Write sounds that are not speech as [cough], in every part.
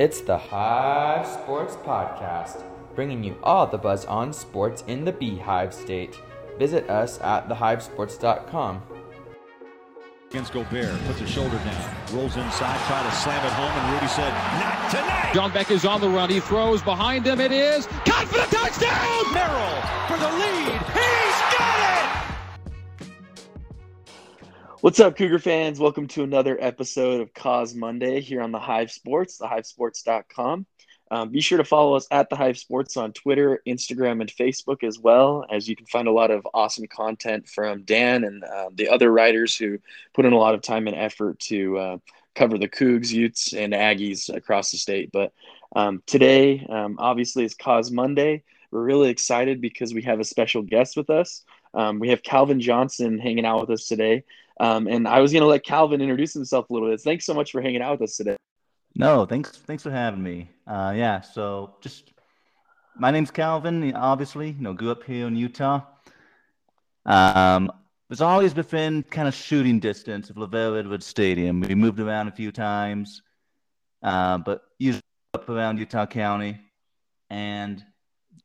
It's the Hive Sports Podcast, bringing you all the buzz on sports in the Beehive State. Visit us at thehivesports.com. Against Gobert, puts a shoulder down, rolls inside, try to slam it home, and Rudy said, "Not tonight." John Beck is on the run. He throws behind him. It is caught for the touchdown. Merrill for the lead. He's What's up, Cougar fans? Welcome to another episode of COSMOnday here on the Hive Sports, thehivesports.com. Um, be sure to follow us at the Hive Sports on Twitter, Instagram, and Facebook as well, as you can find a lot of awesome content from Dan and uh, the other writers who put in a lot of time and effort to uh, cover the Cougs, Utes, and Aggies across the state. But um, today, um, obviously, is COSMOnday. We're really excited because we have a special guest with us. Um, we have Calvan Johnson hanging out with us today. Um, and I was going to let Calvan introduce himself a little bit. Thanks so much for hanging out with us today. No, thanks. Thanks for having me. Uh, yeah. So just my name's Calvan. Obviously, you know, grew up here in Utah. Um, was always within kind of shooting distance of LaVell Edwards Stadium. We moved around a few times, uh, but usually up around Utah County, and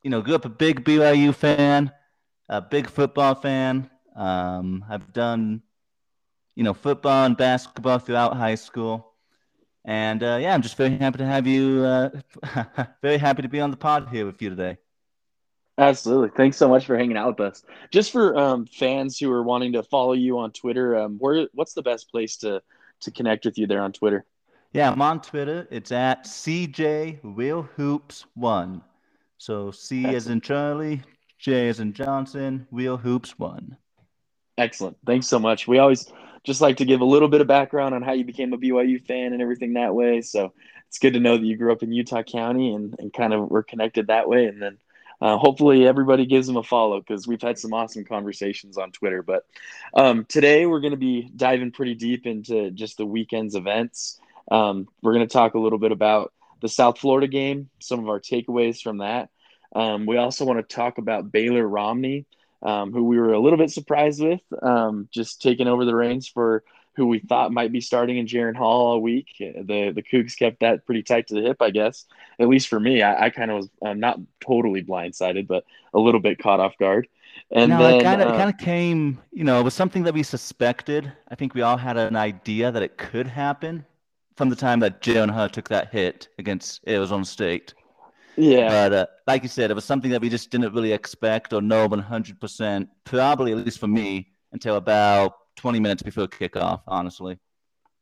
you know, grew up a big BYU fan, a big football fan. Um, I've done, you know, football and basketball throughout high school. And uh, yeah, I'm just very happy to have you. Uh, [laughs] very happy to be on the pod here with you today. Absolutely. Thanks so much for hanging out with us. Just for um, fans who are wanting to follow you on Twitter, um, where what's the best place to to connect with you there on Twitter? Yeah, I'm on Twitter. It's at CJ Real Hoops One. So C Excellent. as in Charlie, J as in Johnson, Real Hoops One. Excellent. Thanks so much. We always just like to give a little bit of background on how you became a BYU fan and everything that way. So it's good to know that you grew up in Utah County and, and kind of were connected that way. And then uh, hopefully everybody gives them a follow because we've had some awesome conversations on Twitter. But um, today we're going to be diving pretty deep into just the weekend's events. Um, we're going to talk a little bit about the South Florida game, some of our takeaways from that. Um, we also want to talk about Baylor Romney um, who we were a little bit surprised with, um, just taking over the reins for who we thought might be starting in Jaren Hall all week. The the Cougs kept that pretty tight to the hip, I guess. At least for me, I, I kind of was not totally blindsided, but a little bit caught off guard. And no, then, it kind of uh, kind of came, you know, it was something that we suspected. I think we all had an idea that it could happen from the time that Jaren Hall took that hit against Arizona State. Yeah. But uh, like you said, it was something that we just didn't really expect or know 100%, probably at least for me, until about 20 minutes before kickoff, honestly.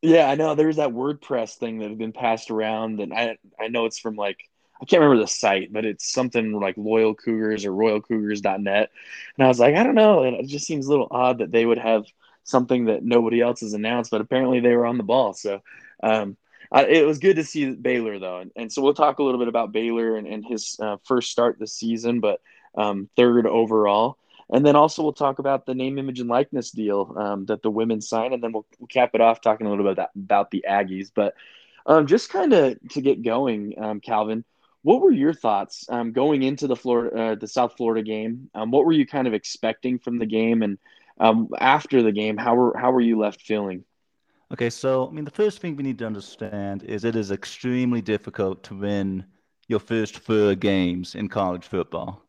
Yeah, I know. There's that WordPress thing that had been passed around, and I I know it's from like I can't remember the site, but it's something like Loyal Cougars or RoyalCougars.net. And I was like, I don't know. It just seems a little odd that they would have something that nobody else has announced, but apparently they were on the ball. So um, it was good to see Baylor though, and, and, so we'll talk a little bit about Baylor and, and his uh, first start this season, but um, third overall. And then also we'll talk about the name, image, and likeness deal um, that the women signed, and then we'll, we'll, cap it off talking a little bit about, about the Aggies. But um, just kind of to get going, um, Calvan, what were your thoughts um, going into the Florida, uh, the South Florida game? Um, what were you kind of expecting from the game, and after the game, how were how were you left feeling? Okay, so I mean, the first thing we need to understand is it is extremely difficult to win your first four games in college football.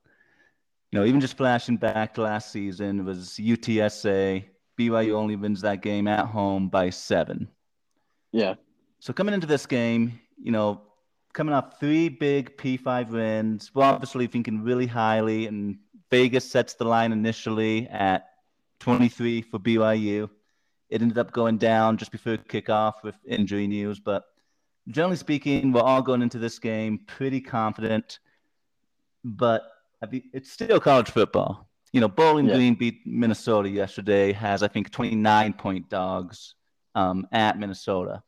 You know, even just flashing back to last season, it was UTSA. BYU only wins that game at home by seven. Yeah. So coming into this game, you know, coming off three big P5 wins, we're obviously thinking really highly, and Vegas sets the line initially at 23 for BYU. It ended up going down just before kickoff with injury news, but generally speaking, we're all going into this game pretty confident. But it's still college football. You know, Bowling yeah. Green beat Minnesota yesterday. Has I think 29 point dogs um, at Minnesota.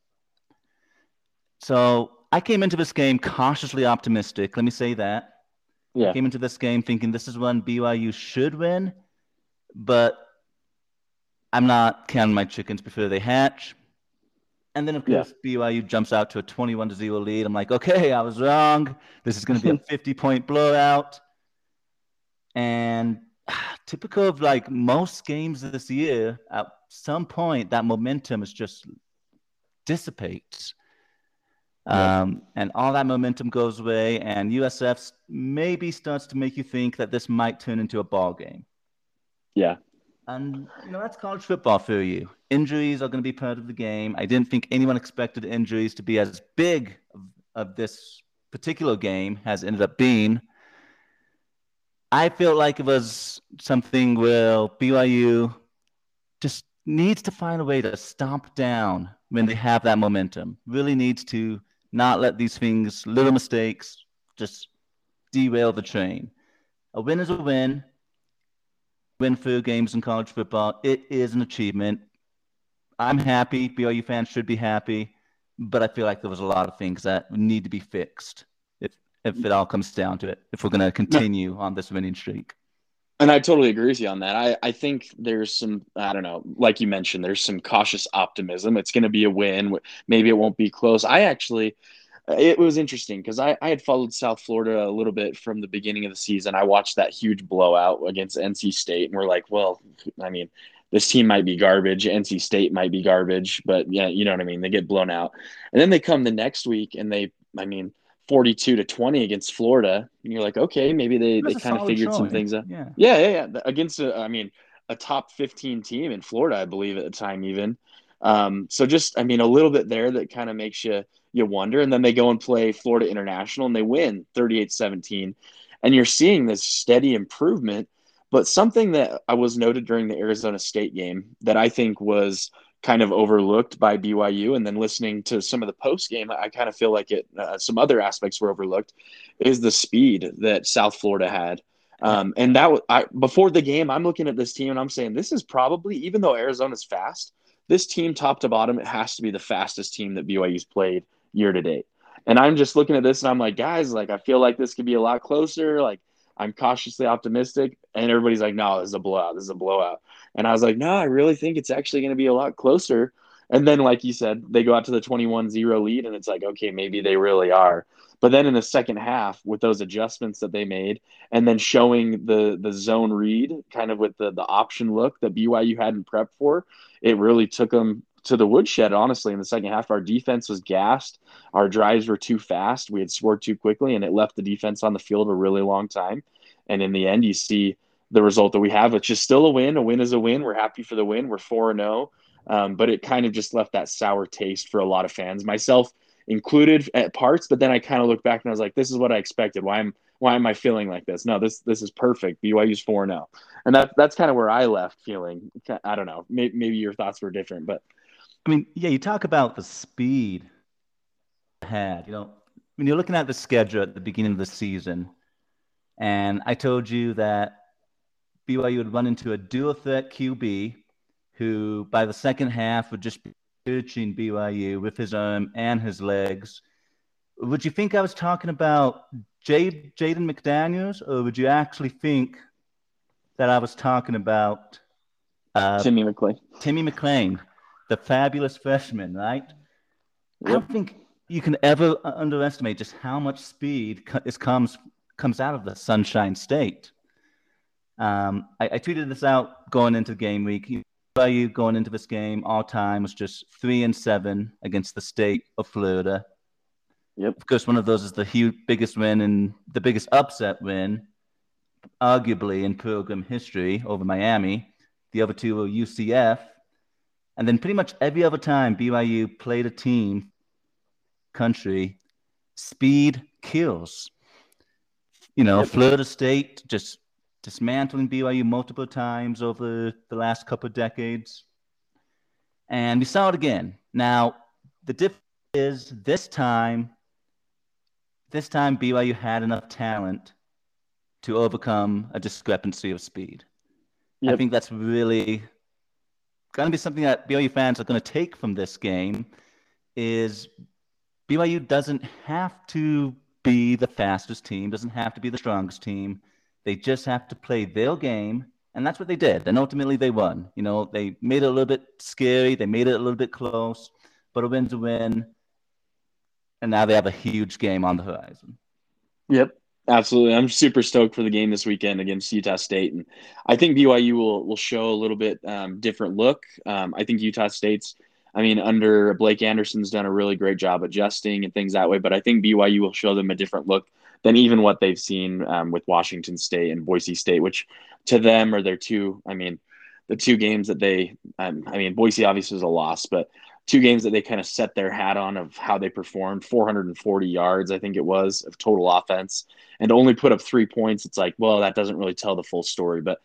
So I came into this game cautiously optimistic. Let me say that. Yeah. Came into this game thinking this is one BYU should win, but I'm not counting my chickens before they hatch. And then, of course, yeah. BYU jumps out to a 21 to 0 lead. I'm like, okay, I was wrong. This is going to be a [laughs] 50 point blowout. And [sighs] typical of like most games this year, at some point, that momentum is just dissipates. Um, and all that momentum goes away, and USF maybe starts to make you think that this might turn into a ball game. Yeah. And you know that's college football for you. Injuries are going to be part of the game. I didn't think anyone expected injuries to be as big of, of this particular game has ended up being. I feel like it was something where BYU just needs to find a way to stomp down when they have that momentum. Really needs to not let these things, little mistakes, just derail the train. A win is a win. Win for games in college football. It is an achievement. I'm happy. BYU fans should be happy, but I feel like there was a lot of things that need to be fixed if if it all comes down to it. If we're going to continue on this winning streak. And I totally agree with you on that. I, I think there's some, I don't know, like you mentioned, there's some cautious optimism. It's going to be a win. Maybe it won't be close. I actually, it was interesting because I, I had followed South Florida a little bit from the beginning of the season. I watched that huge blowout against NC State, and we're like, well, I mean, this team might be garbage. NC State might be garbage, but yeah, you know what I mean? They get blown out. And then they come the next week and they, I mean, 42 to 20 against Florida. And you're like, okay, maybe they, they kind of figured showing. some things out. Yeah. yeah, yeah, yeah. Against, a, I mean, a top 15 team in Florida, I believe at the time, even. Um, so just, I mean, a little bit there that kind of makes you, you wonder. And then they go and play Florida International and they win 38 17. And you're seeing this steady improvement. But something that I was noted during the Arizona State game that I think was kind of overlooked by BYU. And then listening to some of the post game, I kind of feel like it. Uh, some other aspects were overlooked. Is the speed that South Florida had. Um, and that was I, before the game. I'm looking at this team and I'm saying this is probably, even though Arizona's fast, this team top to bottom, it has to be the fastest team that BYU's played year to date. And I'm just looking at this and I'm like, guys, like I feel like this could be a lot closer. Like I'm cautiously optimistic. And everybody's like, no, this is a blowout. This is a blowout. And I was like, no, I really think it's actually going to be a lot closer. And then, like you said, they go out to the 21 0 lead, and it's like, okay, maybe they really are. But then in the second half, with those adjustments that they made, and then showing the the zone read, kind of with the the option look that BYU hadn't prepped for, it really took them to the woodshed. Honestly, in the second half, our defense was gassed. Our drives were too fast. We had scored too quickly, and it left the defense on the field a really long time. And in the end, you see the result that we have, which is still a win. A win is a win. We're happy for the win. We're 4 0. Um, but it kind of just left that sour taste for a lot of fans, myself included at parts. But then I kind of looked back and I was like, this is what I expected. Why am why am I feeling like this? No, this this is perfect. BYU's 4 0. And that, that's kind of where I left feeling. I don't know. Maybe, maybe your thoughts were different, but. I mean, yeah, you talk about the speed had, you know, when you're looking at the schedule at the beginning of the season, and I told you that BYU would run into a dual threat QB who, by the second half, would just be searching BYU with his arm and his legs. Would you think I was talking about Jade, Jaden McDaniels, or would you actually think that I was talking about uh, Timmy McClain? Timmy McClain, the fabulous freshman, right? Yep. I don't think you can ever underestimate just how much speed is comes comes out of the Sunshine State. Um, I, I, tweeted this out going into game week. Value going into this game all time was just three and seven against the state of Florida. Yep. Of course, one of those is the huge, biggest win and the biggest upset win, arguably in program history over Miami. The other two were UCF. And then pretty much every other time BYU played a team, country, speed kills. You know. Florida State just dismantling BYU multiple times over the last couple of decades. And we saw it again. Now, the difference is this time, this time BYU had enough talent to overcome a discrepancy of speed. Yep. I think that's really going to be something that BYU fans are going to take from this game is BYU doesn't have to be the fastest team, doesn't have to be the strongest team. They just have to play their game, and that's what they did. And ultimately, they won. You know, they made it a little bit scary. They made it a little bit close, but a win's a win. And now they have a huge game on the horizon. Yep, absolutely. I'm super stoked for the game this weekend against Utah State, and I think BYU will will show a little bit um, different look. Um, I think Utah State's I mean, under Blake Anderson's done a really great job adjusting and things that way. But I think BYU will show them a different look than even what they've seen um, with Washington State and Boise State, which to them are their two. I mean, the two games that they. Um, I mean, Boise obviously was a loss, but two games that they kind of set their hat on of how they performed 440 yards i think it was of total offense and only put up three points. It's like well that doesn't really tell the full story but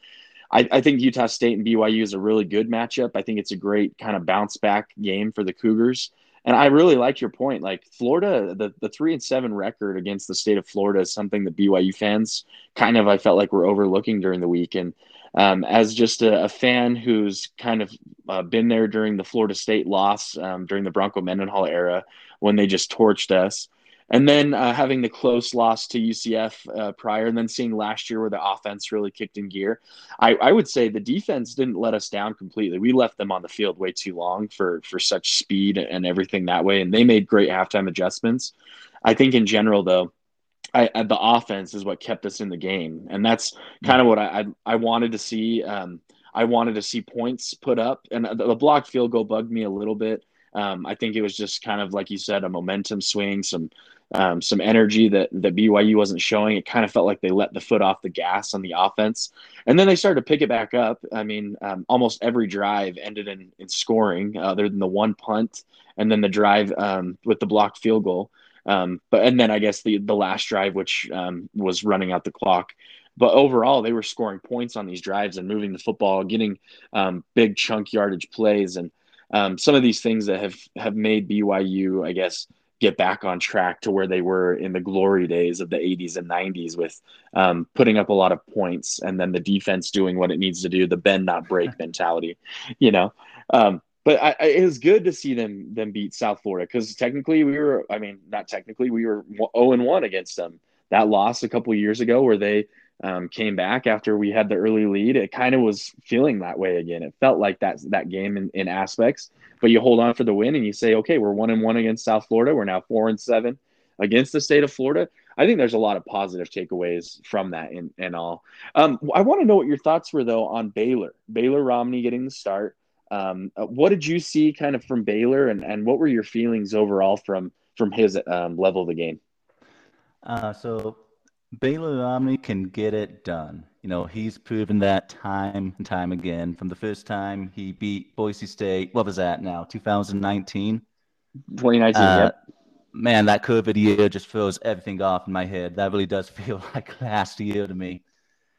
I, I, think utah state and byu is a really good matchup. I think it's a great kind of bounce back game for the cougars. And i really like your point. Like florida the, the three and seven record against the state of florida is something that byu fans kind of i felt like were overlooking during the week. And um, as just a, a, fan who's kind of uh, been there during the Florida State loss um, during the Bronco Mendenhall era when they just torched us. And then uh, having the close loss to UCF uh, prior, and then seeing last year where the offense really kicked in gear, I, I, would say the defense didn't let us down completely. We left them on the field way too long for for such speed and everything that way, and they made great halftime adjustments. I think in general, though, I, I, the offense is what kept us in the game, and that's kind of what I, I, I wanted to see. Um, I wanted to see points put up, and the, the blocked field goal bugged me a little bit. Um, I think it was just kind of like you said, a momentum swing, some um, some energy that that BYU wasn't showing. It kind of felt like they let the foot off the gas on the offense, and then they started to pick it back up. I mean, um, almost every drive ended in, in scoring, other than the one punt, and then the drive um, with the blocked field goal. Um, but and then I guess the the last drive, which um, was running out the clock. But overall, they were scoring points on these drives and moving the football, getting um, big chunk yardage plays, and um, some of these things that have have made BYU, I guess, get back on track to where they were in the glory days of the 80s and 90s with um, putting up a lot of points and then the defense doing what it needs to do, the bend not break [laughs] mentality, you know. But I, I, it was good to see them them beat South Florida because technically we were I mean not technically we were zero and one against them. That loss a couple years ago where they um, came back after we had the early lead, it kind of was feeling that way again. It felt like that that game in, in aspects. But you hold on for the win and you say, okay, we're one and one against South Florida. We're now four and seven against the state of Florida. I think there's a lot of positive takeaways from that and, and all. Um, I want to know what your thoughts were though on Baylor. Baylor Romney getting the start. Um, uh, what did you see kind of from Baylor, and, and what were your feelings overall from from his um, level of the game? Uh, so Baylor Romney can get it done. You know, he's proven that time and time again. From the first time he beat Boise State, what was that now? 2019. 2019. Uh, yep. Man, that COVID year just throws everything off in my head. That really does [laughs] feel like last year to me.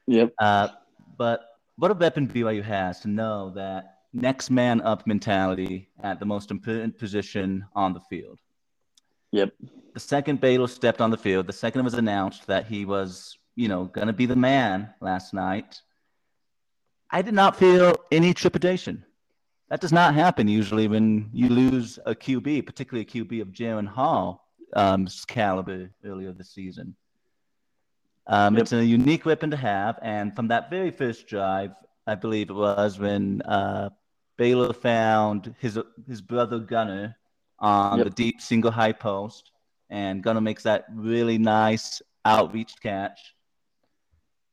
Yep. Uh, but what a weapon BYU has to know that next man up mentality at the most important position on the field. Yep. The second Baylor stepped on the field, the second it was announced that he was, you know, going to be the man last night, I did not feel any trepidation. That does not happen usually when you lose a QB, particularly a QB of Jaren Hall um, caliber earlier this season. Um, yep. It's a unique weapon to have, and from that very first drive, I believe it was when uh, Baylor found his his brother Gunner on yep. the deep single high post, and Gunner makes that really nice outreach catch.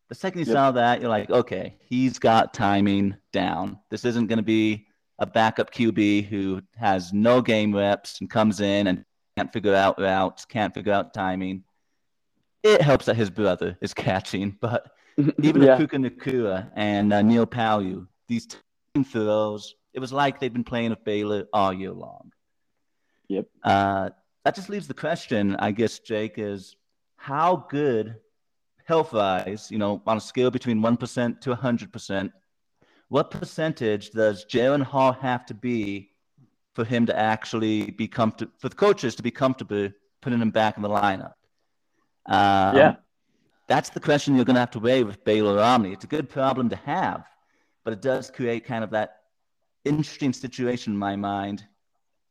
The second you yep. saw that, you're like, okay, he's got timing down. This isn't going to be a backup QB who has no game reps and comes in and can't figure out routes, can't figure out timing. It helps that his brother is [laughs] catching, but [laughs] even yeah. Puka Nacua and uh, Neil Pau'u, these throws. It was like they've been playing with Baylor all year long. Yep. Uh, that just leaves the question, I guess, Jake, is how good health wise, you know, on a scale between 1% to 100%, what percentage does Jaren Hall have to be for him to actually be comfortable, for the coaches to be comfortable putting him back in the lineup? Um, yeah. That's the question you're going to have to weigh with Baylor Romney. It's a good problem to have but it does create kind of that interesting situation in my mind.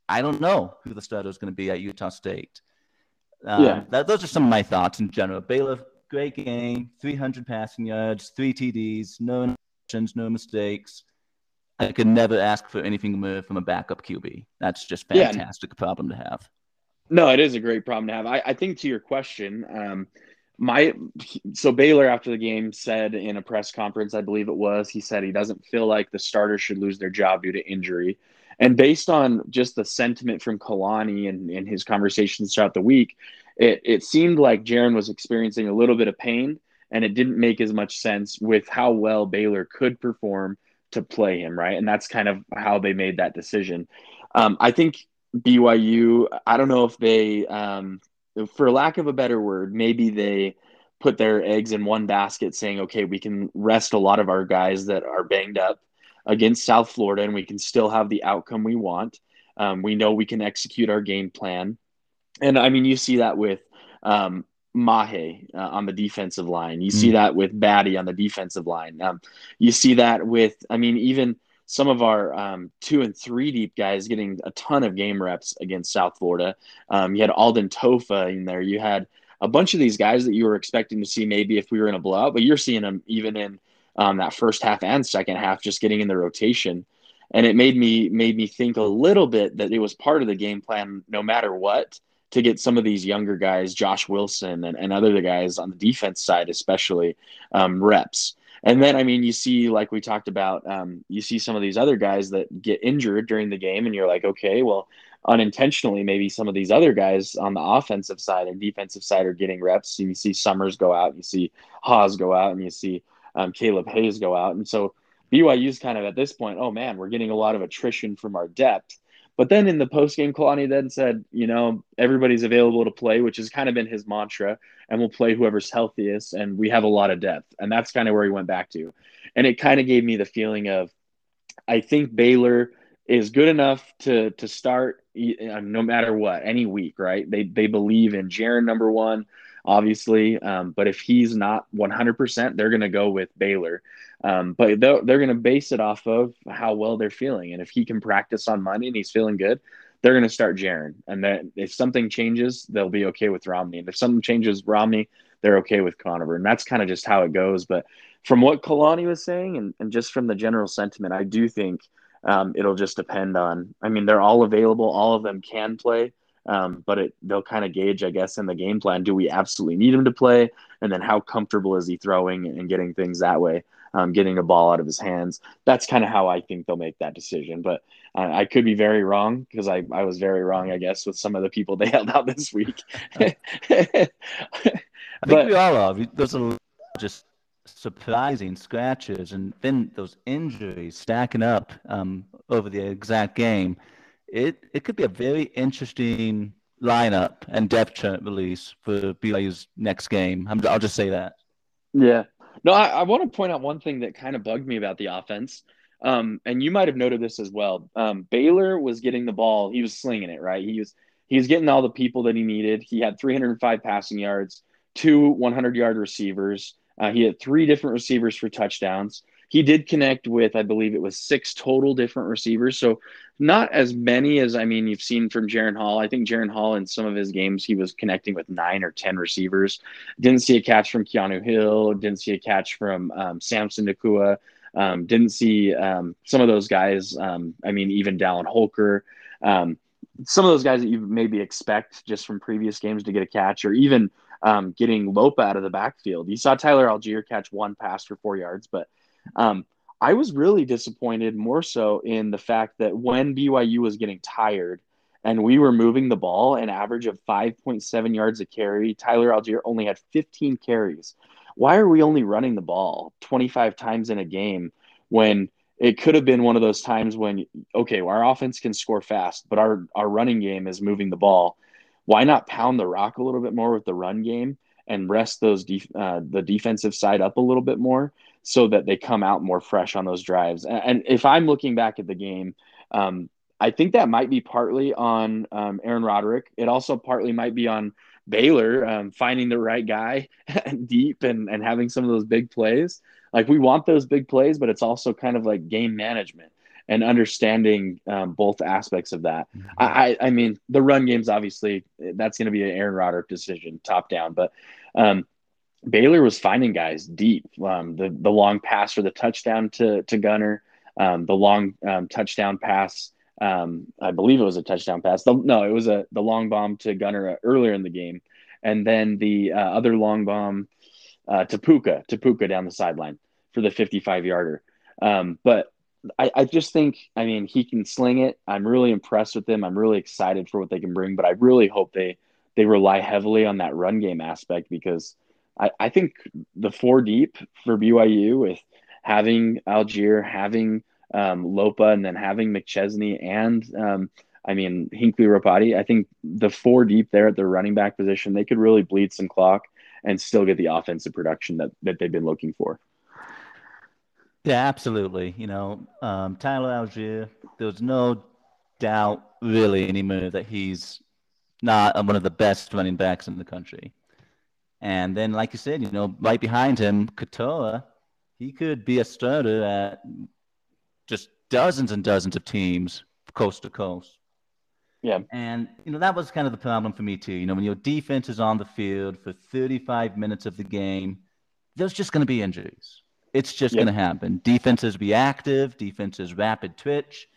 I don't know who the starter is going to be at Utah State. Um, yeah. That, those are some of my thoughts in general. Baylor, great game, 300 passing yards, three TDs, no interceptions, no mistakes. I could never ask for anything more from a backup QB. That's just fantastic yeah. problem to have. No, it is a great problem to have. I, I think to your question, um, my so Baylor after the game said in a press conference, I believe it was, he said he doesn't feel like the starters should lose their job due to injury. And based on just the sentiment from Kalani and, and his conversations throughout the week, it, it seemed like Jaren was experiencing a little bit of pain, and it didn't make as much sense with how well Baylor could perform to play him, right? And that's kind of how they made that decision. Um, I think BYU, I don't know if they um, for lack of a better word, maybe they put their eggs in one basket saying, okay, we can rest a lot of our guys that are banged up against South Florida and we can still have the outcome we want. Um, we know we can execute our game plan. And I mean, you see that with um, Mahe uh, on the defensive line. You mm. see that with Batty on the defensive line. Um, you see that with, I mean, even – some of our um, two and three deep guys getting a ton of game reps against South Florida. Um, you had Alden Tofa in there. You had a bunch of these guys that you were expecting to see maybe if we were in a blowout, but you're seeing them even in um, that first half and second half, just getting in the rotation. And it made me made me think a little bit that it was part of the game plan, no matter what, to get some of these younger guys, Josh Wilson and, and other guys on the defense side, especially um, reps. And then, I mean, you see, like we talked about, um, you see some of these other guys that get injured during the game, and you're like, okay, well, unintentionally, maybe some of these other guys on the offensive side and defensive side are getting reps. You see Summers go out, you see Haws go out, and you see um, Caleb Hayes go out. And so BYU's kind of at this point, oh man, we're getting a lot of attrition from our depth. But then in the post game, Kalani then said, you know, everybody's available to play, which has kind of been his mantra, and we'll play whoever's healthiest. And we have a lot of depth. And that's kind of where he went back to. And it kind of gave me the feeling of, I think Baylor is good enough to to start uh, no matter what any week, right? They they believe in Jaren number one obviously. Um, but if he's not 100%, they're going to go with Baylor. Um, but they're, they're going to base it off of how well they're feeling. And if he can practice on Monday and he's feeling good, they're going to start Jaren. And then if something changes, they'll be okay with Romney. And if something changes Romney, they're okay with Conover. And that's kind of just how it goes. But from what Kalani was saying and, and just from the general sentiment, I do think um, it'll just depend on, I mean, they're all available. All of them can play. Um, but it, they'll kind of gauge, I guess, in the game plan. Do we absolutely need him to play? And then how comfortable is he throwing and getting things that way, um, getting a ball out of his hands? That's kind of how I think they'll make that decision. But uh, I could be very wrong because I, I was very wrong, I guess, with some of the people [laughs] they held out this week. [laughs] I think but, we all are. Those are just surprising scratches and then those injuries stacking up um, over the exact game it it could be a very interesting lineup and depth chart release for BYU's next game. i will just say that. Yeah. No, I, I, want to point out one thing that kind of bugged me about the offense. Um, and you might have noted this as well. Um, Baylor was getting the ball; he was slinging it right. He was he was getting all the people that he needed. He had 305 passing yards, two 100 yard receivers. Uh, he had three different receivers for touchdowns he did connect with, I believe it was six total different receivers. So not as many as I mean you've seen from Jaren Hall. I think Jaren Hall in some of his games he was connecting with nine or ten receivers. Didn't see a catch from Keanu Hill. Didn't see a catch from um, Samson Nacua. Um, didn't see um, some of those guys. Um, I mean even Dallin Holker. Um, some of those guys that you maybe expect just from previous games to get a catch, or even um, getting Lopa out of the backfield. You saw Tyler Allgeier catch one pass for four yards, but um, I was really disappointed more so in the fact that when BYU was getting tired and we were moving the ball an average of 5.7 yards a carry, Tyler Allgeier only had 15 carries. Why are we only running the ball 25 times in a game when it could have been one of those times when okay, our offense can score fast, but our our running game is moving the ball. Why not pound the rock a little bit more with the run game and rest those def- uh, the defensive side up a little bit more? So that they come out more fresh on those drives. And if I'm looking back at the game, um, I think that might be partly on um, Aaron Roderick. It also partly might be on Baylor um, finding the right guy [laughs] deep and, and having some of those big plays. Like we want those big plays, but it's also kind of like game management and understanding um, both aspects of that. Mm-hmm. I, I mean, the run game's obviously that's going to be an Aaron Roderick decision, top down. But um, Baylor was finding guys deep. Um, the the long pass for the touchdown to to Gunner, um, the long um, touchdown pass. Um, I believe it was a touchdown pass. The, no, it was a the long bomb to Gunner uh, earlier in the game, and then the uh, other long bomb uh, to Puka, to Puka down the sideline for the 55 yarder. Um, but I, I just think, I mean, he can sling it. I'm really impressed with him. I'm really excited for what they can bring, but I really hope they they rely heavily on that run game aspect because I, I think the four deep for BYU with having Allgeier, having um, Lopa, and then having McChesney and um, I mean Hinckley Ropati. I think the four deep there at the running back position, they could really bleed some clock and still get the offensive production that that they've been looking for. Yeah, absolutely. You know, um, Tyler Allgeier, there's no doubt really anymore that he's not one of the best running backs in the country. And then, like you said, you know, right behind him, Katoa, he could be a starter at just dozens and dozens of teams coast to coast. Yeah. And, you know, that was kind of the problem for me, too. You know, when your defense is on the field for 35 minutes of the game, there's just going to be injuries. It's just yep. going to happen. Defenses reactive, defenses rapid twitch.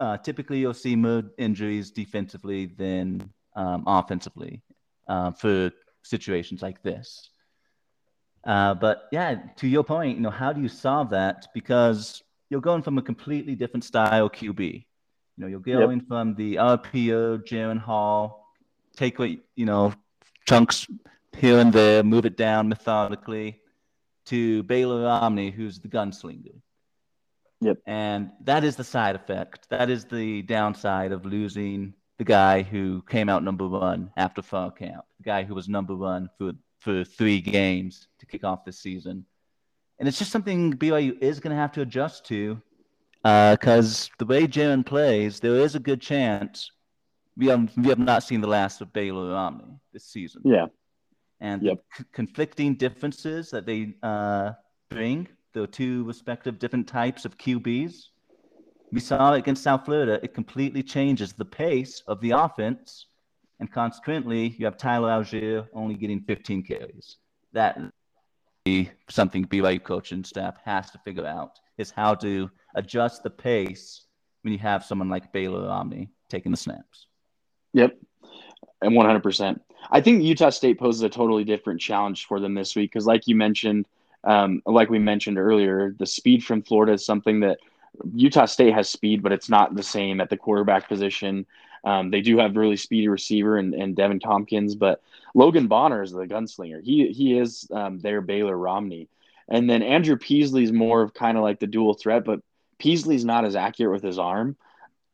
Uh, typically, you'll see more injuries defensively than um, offensively uh, for situations like this. Uh, but yeah, to your point, you know, how do you solve that? Because you're going from a completely different style QB. You know, you're going yep. from the RPO, Jaren Hall, take what you know, chunks here and there, move it down methodically, to Baylor Romney, who's the gunslinger. Yep. And that is the side effect. That is the downside of losing the guy who came out number one after fall camp, the guy who was number one for, for three games to kick off the season. And it's just something BYU is going to have to adjust to because uh, the way Jaren plays, there is a good chance we have, we have not seen the last of Baylor Romney this season. Yeah. And yep. the c- conflicting differences that they uh, bring, the two respective different types of QBs, we saw against South Florida, it completely changes the pace of the offense. And consequently, you have Tyler Allgeier only getting 15 carries. That something BYU coaching staff has to figure out is how to adjust the pace when you have someone like Baylor Romney taking the snaps. Yep. And 100%. I think Utah State poses a totally different challenge for them this week because, like you mentioned, um, like we mentioned earlier, the speed from Florida is something that Utah State has speed, but it's not the same at the quarterback position. Um, they do have really speedy receiver and, and Deven Thompkins, but Logan Bonner is the gunslinger. He he is um, their Baylor Romney, and then Andrew Peasley's more of kind of like the dual threat, but Peasley's not as accurate with his arm.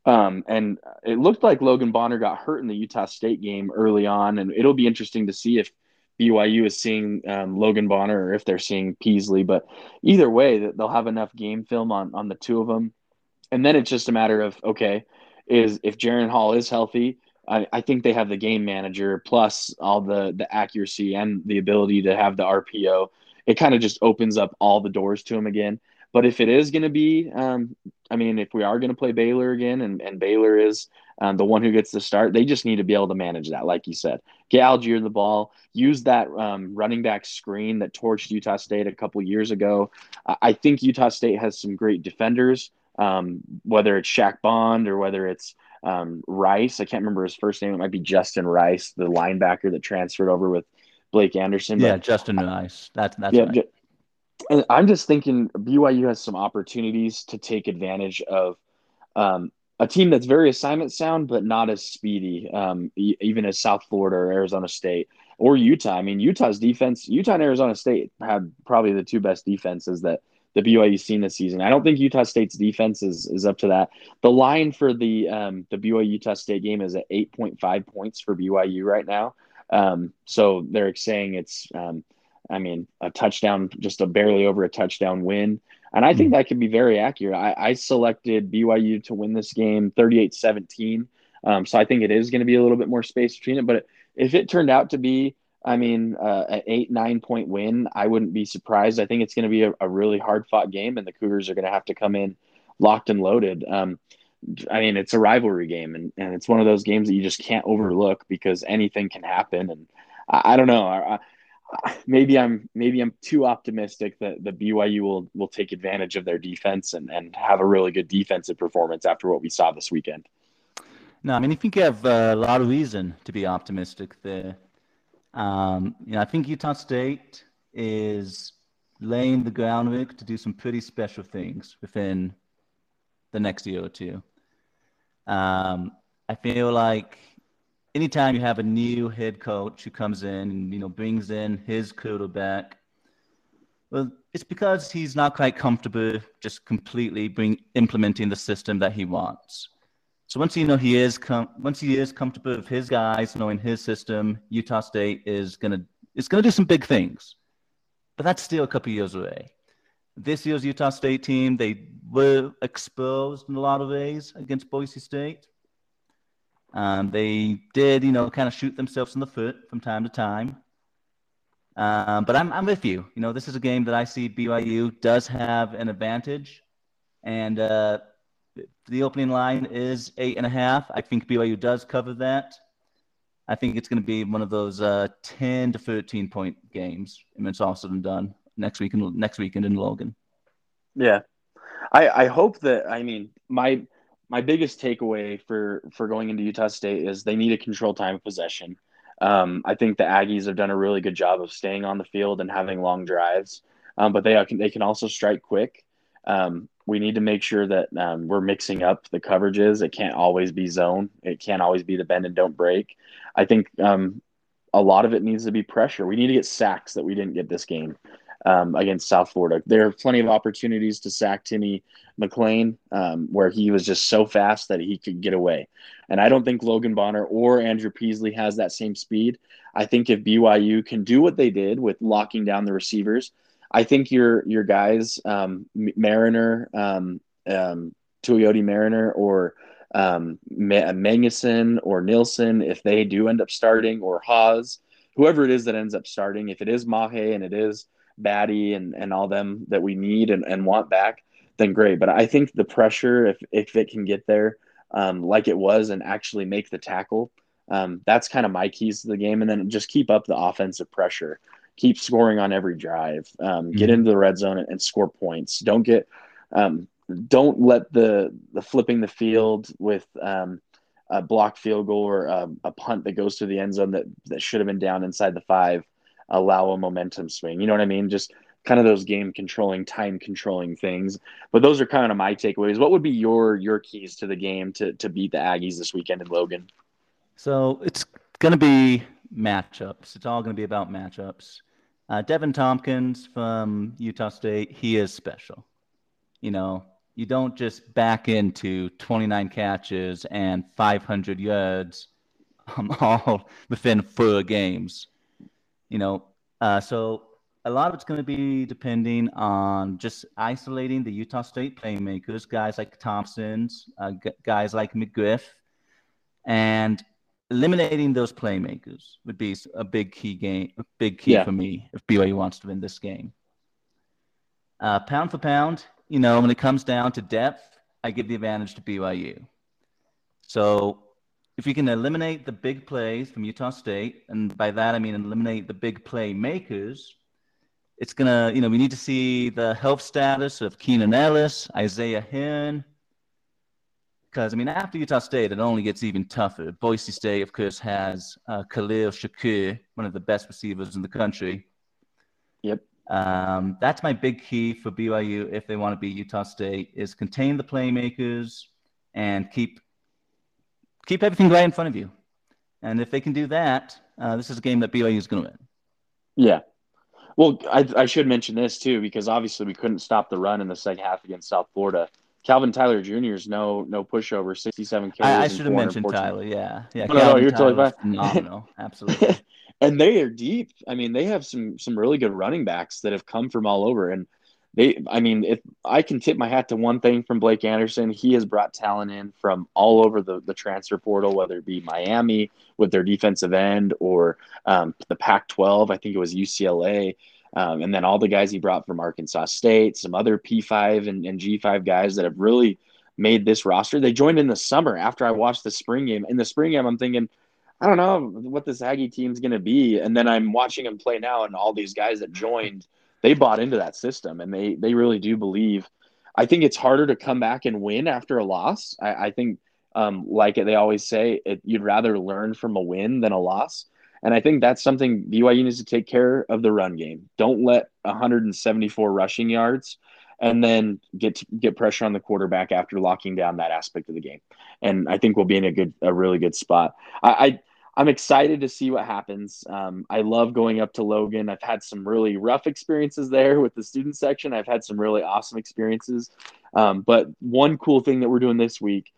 Um, and it looked like Logan Bonner got hurt in the Utah State game early on, and it'll be interesting to see if BYU is seeing um, Logan Bonner or if they're seeing Peasley. But either way, they'll have enough game film on on the two of them, and then it's just a matter of okay, is if Jaren Hall is healthy. I, I think they have the game manager plus all the the accuracy and the ability to have the RPO. It kind of just opens up all the doors to him again. But if it is going to be, um, I mean, if we are going to play Baylor again, and, and Baylor is um, the one who gets the start, they just need to be able to manage that, like you said. Get Allgeier the ball, use that um, running back screen that torched Utah State a couple years ago. I think Utah State has some great defenders, um, whether it's Shaq Bond or whether it's um, Rice. I can't remember his first name. It might be Justin Rice, the linebacker that transferred over with Blake Anderson. Yeah, but, Justin Rice. That's that's yeah, right. And I'm just thinking BYU has some opportunities to take advantage of um, a team that's very assignment sound, but not as speedy, um, e- even as South Florida or Arizona State or Utah. I mean, Utah's defense, Utah and Arizona State had probably the two best defenses that the BYU's seen this season. I don't think Utah State's defense is, is up to that. The line for the um, the BYU Utah State game is at 8.5 points for BYU right now. Um, so they're saying it's um, I mean, a touchdown, just a barely over a touchdown win. And I think hmm. that could be very accurate. I, I selected BYU to win this game 38 17. Um, so I think it is going to be a little bit more space between it. But if it turned out to be, I mean, uh, an eight, nine point win, I wouldn't be surprised. I think it's going to be a, a really hard fought game, and the Cougars are going to have to come in locked and loaded. Um, I mean, it's a rivalry game, and, and it's one of those games that you just can't overlook because anything can happen. And I, I don't know. I, maybe I'm maybe I'm too optimistic that the BYU will will take advantage of their defense and and have a really good defensive performance after what we saw this weekend. No, I mean I think you have uh, a lot of reason to be optimistic there. Um, you know, I think Utah State is laying the groundwork to do some pretty special things within the next year or two. Um, I feel like anytime you have a new head coach who comes in and you know brings in his quarterback, well, it's because he's not quite comfortable just completely bring implementing the system that he wants. So once you know he is com- once he is comfortable with his guys, knowing his system, Utah State is gonna is gonna do some big things, but that's still a couple years away. This year's Utah State team, they were exposed in a lot of ways against Boise State. Um, they did, you know, kind of shoot themselves in the foot from time to time. Um, but I'm, I'm with you. You know, this is a game that I see BYU does have an advantage. And uh, the opening line is eight and a half. I think BYU does cover that. I think it's going to be one of those uh, 10 to 13 point games. and it's all said and done next week in, next weekend in Logan. Yeah. I, I hope that, I mean, my, my biggest takeaway for, for going into Utah State is they need a control time of possession. Um, I think the Aggies have done a really good job of staying on the field and having long drives, um, but they, they can also strike quick. Um, we need to make sure that um, we're mixing up the coverages. It can't always be zone. It can't always be the bend and don't break. I think um, a lot of it needs to be pressure. We need to get sacks that we didn't get this game um, against South Florida. There are plenty of opportunities to sack Timmy McClain, um, where he was just so fast that he could get away. And I don't think Logan Bonner or Andrew Peasley has that same speed. I think if BYU can do what they did with locking down the receivers – I think your your guys, um, Mariner, um, um, Tuioti Mariner, or um, Magnuson or Nilsson, if they do end up starting, or Haws, whoever it is that ends up starting, if it is Mahe and it is Batty and, and all them that we need and, and want back, then great. But I think the pressure, if, if it can get there um, like it was and actually make the tackle, um, that's kind of my keys to the game. And then just keep up the offensive pressure keep scoring on every drive. Um, get mm-hmm. into the red zone and, and score points. Don't get um, don't let the the flipping the field with um, a block field goal or a, um, a, punt that goes to the end zone that that should have been down inside the five allow a momentum swing. You know what I mean? Just kind of those game controlling, time controlling things. But those are kind of my takeaways. What would be your your keys to the game to to beat the Aggies this weekend in Logan? So it's going to be matchups. It's all going to be about matchups. Uh, Deven Thompkins from Utah State, he is special. You know, you don't just back into 29 catches and 500 yards um, all [laughs] within four games. You know, uh, so a lot of it's going to be depending on just isolating the Utah State playmakers, guys like Thompson's, uh, g- guys like McGriff, and eliminating those playmakers would be a big key game, a big key yeah. for me if BYU wants to win this game. Uh, pound for pound, you know, when it comes down to depth, I give the advantage to BYU. So if we can eliminate the big plays from Utah State, and by that I mean eliminate the big playmakers, it's gonna, you know, we need to see the health status of Keenan Ellis, Isaiah Hearn, because I mean, after Utah State, it only gets even tougher. Boise State, of course, has uh, Khalil Shakir, one of the best receivers in the country. Yep. Um, that's my big key for BYU if they want to beat Utah State is contain the playmakers and keep keep everything right in front of you. And if they can do that, uh, this is a game that BYU is going to win. Yeah. Well, I, I should mention this too because obviously we couldn't stop the run in the second half against South Florida. Calvin Tyler Jr. is no no pushover, sixty seven carries. I, I should have mentioned Tyler. Yeah, yeah. No, no, you're totally fine. [laughs] Phenomenal, absolutely. and they are deep. I mean, they have some some really good running backs that have come from all over. And they, I mean, if I can tip my hat to one thing from Blake Anderson, he has brought talent in from all over the the transfer portal, whether it be Miami with their defensive end or um, the Pac-12. I think it was UCLA. Um, and then all the guys he brought from Arkansas State, some other P5 and, and G5 guys that have really made this roster. They joined in the summer after I watched the spring game. In the spring game, I'm thinking, I don't know what this Aggie team's going to be. And then I'm watching them play now, and all these guys that joined, they bought into that system, and they they really do believe. I think it's harder to come back and win after a loss. I, I think, um, like they always say, it, you'd rather learn from a win than a loss. And I think that's something BYU needs to take care of the run game. Don't let 174 rushing yards and then get get pressure on the quarterback after locking down that aspect of the game. And I think we'll be in a good, a really good spot. I, I am excited to see what happens. Um, I love going up to Logan. I've had some really rough experiences there with the student section. I've had some really awesome experiences. Um, but one cool thing that we're doing this week,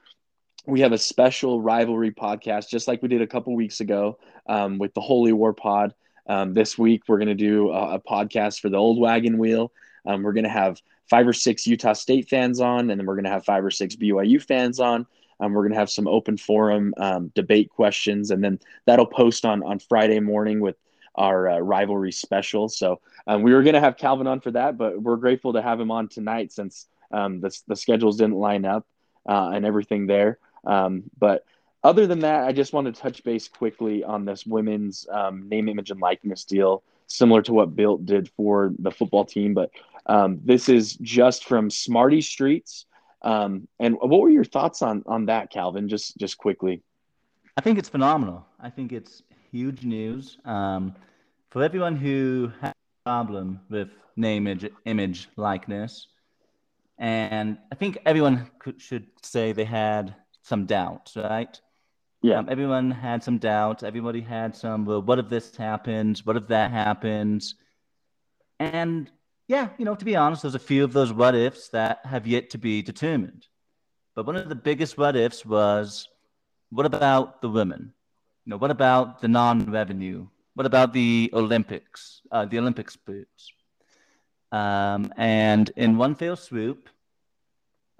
we have a special rivalry podcast, just like we did a couple weeks ago um, with the Holy War Pod. Um, this week, we're going to do a, a, podcast for the Old Wagon Wheel. Um, we're going to have five or six Utah State fans on, and then we're going to have five or six BYU fans on. Um, we're going to have some open forum um, debate questions, and then that'll post on on Friday morning with our uh, rivalry special. So um, we were going to have Calvan on for that, but we're grateful to have him on tonight since um, the the schedules didn't line up uh, and everything there. Um, but other than that, I just want to touch base quickly on this women's um, name, image, and likeness deal, similar to what Built did for the football team, but this is just from Smarty Streets. Um, and what were your thoughts on on that, Calvan? Just just quickly. I think it's phenomenal. I think it's huge news um, for everyone who has a problem with name, image, image likeness. And I think everyone could, should say they had some doubts, right? Yeah. Um, everyone had some doubts. Everybody had some, well, what if this happens? What if that happens? And yeah, you know, to be honest, there's a few of those what ifs that have yet to be determined. But one of the biggest what ifs was what about the women? You know, what about the non revenue? What about the Olympics, uh, the Olympic sports? Um, and in one fell swoop,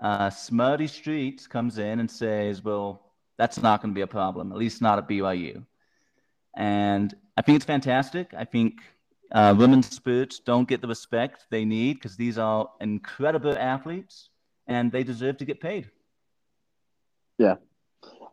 uh, Smarty Streets comes in and says, well, that's not going to be a problem, at least not at BYU. And I think it's fantastic. I think uh, women's sports don't get the respect they need because these are incredible athletes and they deserve to get paid. Yeah,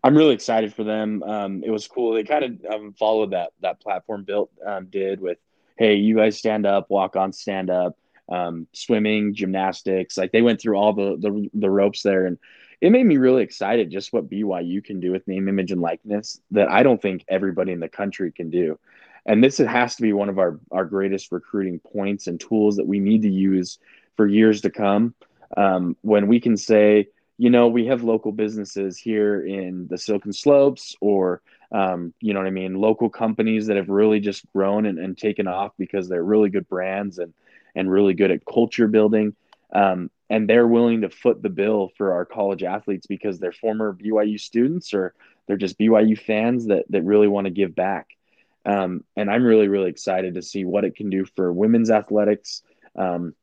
I'm really excited for them. Um, it was cool. They kind of um, followed that that platform built um, did with, hey, you guys stand up, walk on, stand up, um, swimming, gymnastics. Like they went through all the, the the ropes there, and it made me really excited just what BYU can do with name, image, and likeness that I don't think everybody in the country can do. And this has to be one of our, our greatest recruiting points and tools that we need to use for years to come. Um, when we can say, you know, we have local businesses here in the Silicon Slopes or, um, you know what I mean, local companies that have really just grown and, and taken off because they're really good brands and, and really good at culture building. Um, and they're willing to foot the bill for our college athletes because they're former BYU students or they're just BYU fans that, that really want to give back. Um, and I'm really, really excited to see what it can do for women's athletics, um,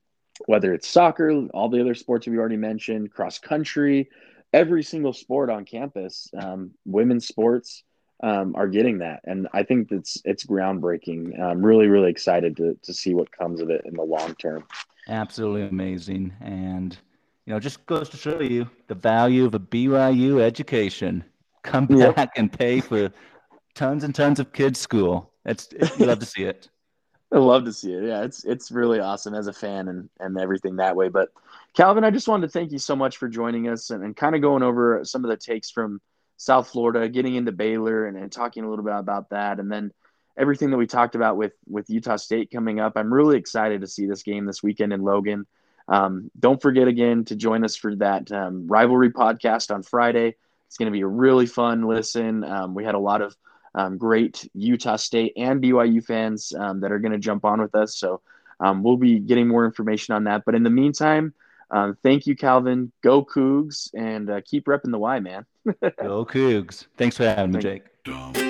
whether it's soccer, all the other sports we already mentioned, cross country, every single sport on campus, um, women's sports um, are getting that. And I think it's, it's groundbreaking. I'm really, really excited to, to see what comes of it in the long term. Absolutely amazing. And, you know, just goes to show you the value of a BYU education. Come back yep. and pay for tons and tons of kids school. It's you love to see it. [laughs] I love to see it. Yeah, it's it's really awesome as a fan and and everything that way. But Calvan, I just wanted to thank you so much for joining us and, and kind of going over some of the takes from South Florida, getting into Baylor and, and talking a little bit about that, and then everything that we talked about with with Utah State coming up. I'm really excited to see this game this weekend in Logan. Um, don't forget again to join us for that um, rivalry podcast on Friday. It's going to be a really fun listen. Um, we had a lot of um, great Utah State and BYU fans um, that are going to jump on with us. So um, we'll be getting more information on that. But in the meantime, um, thank you, Calvan. Go Cougs and uh, keep repping the Y, man. [laughs] Go Cougs. Thanks for having me, Jake.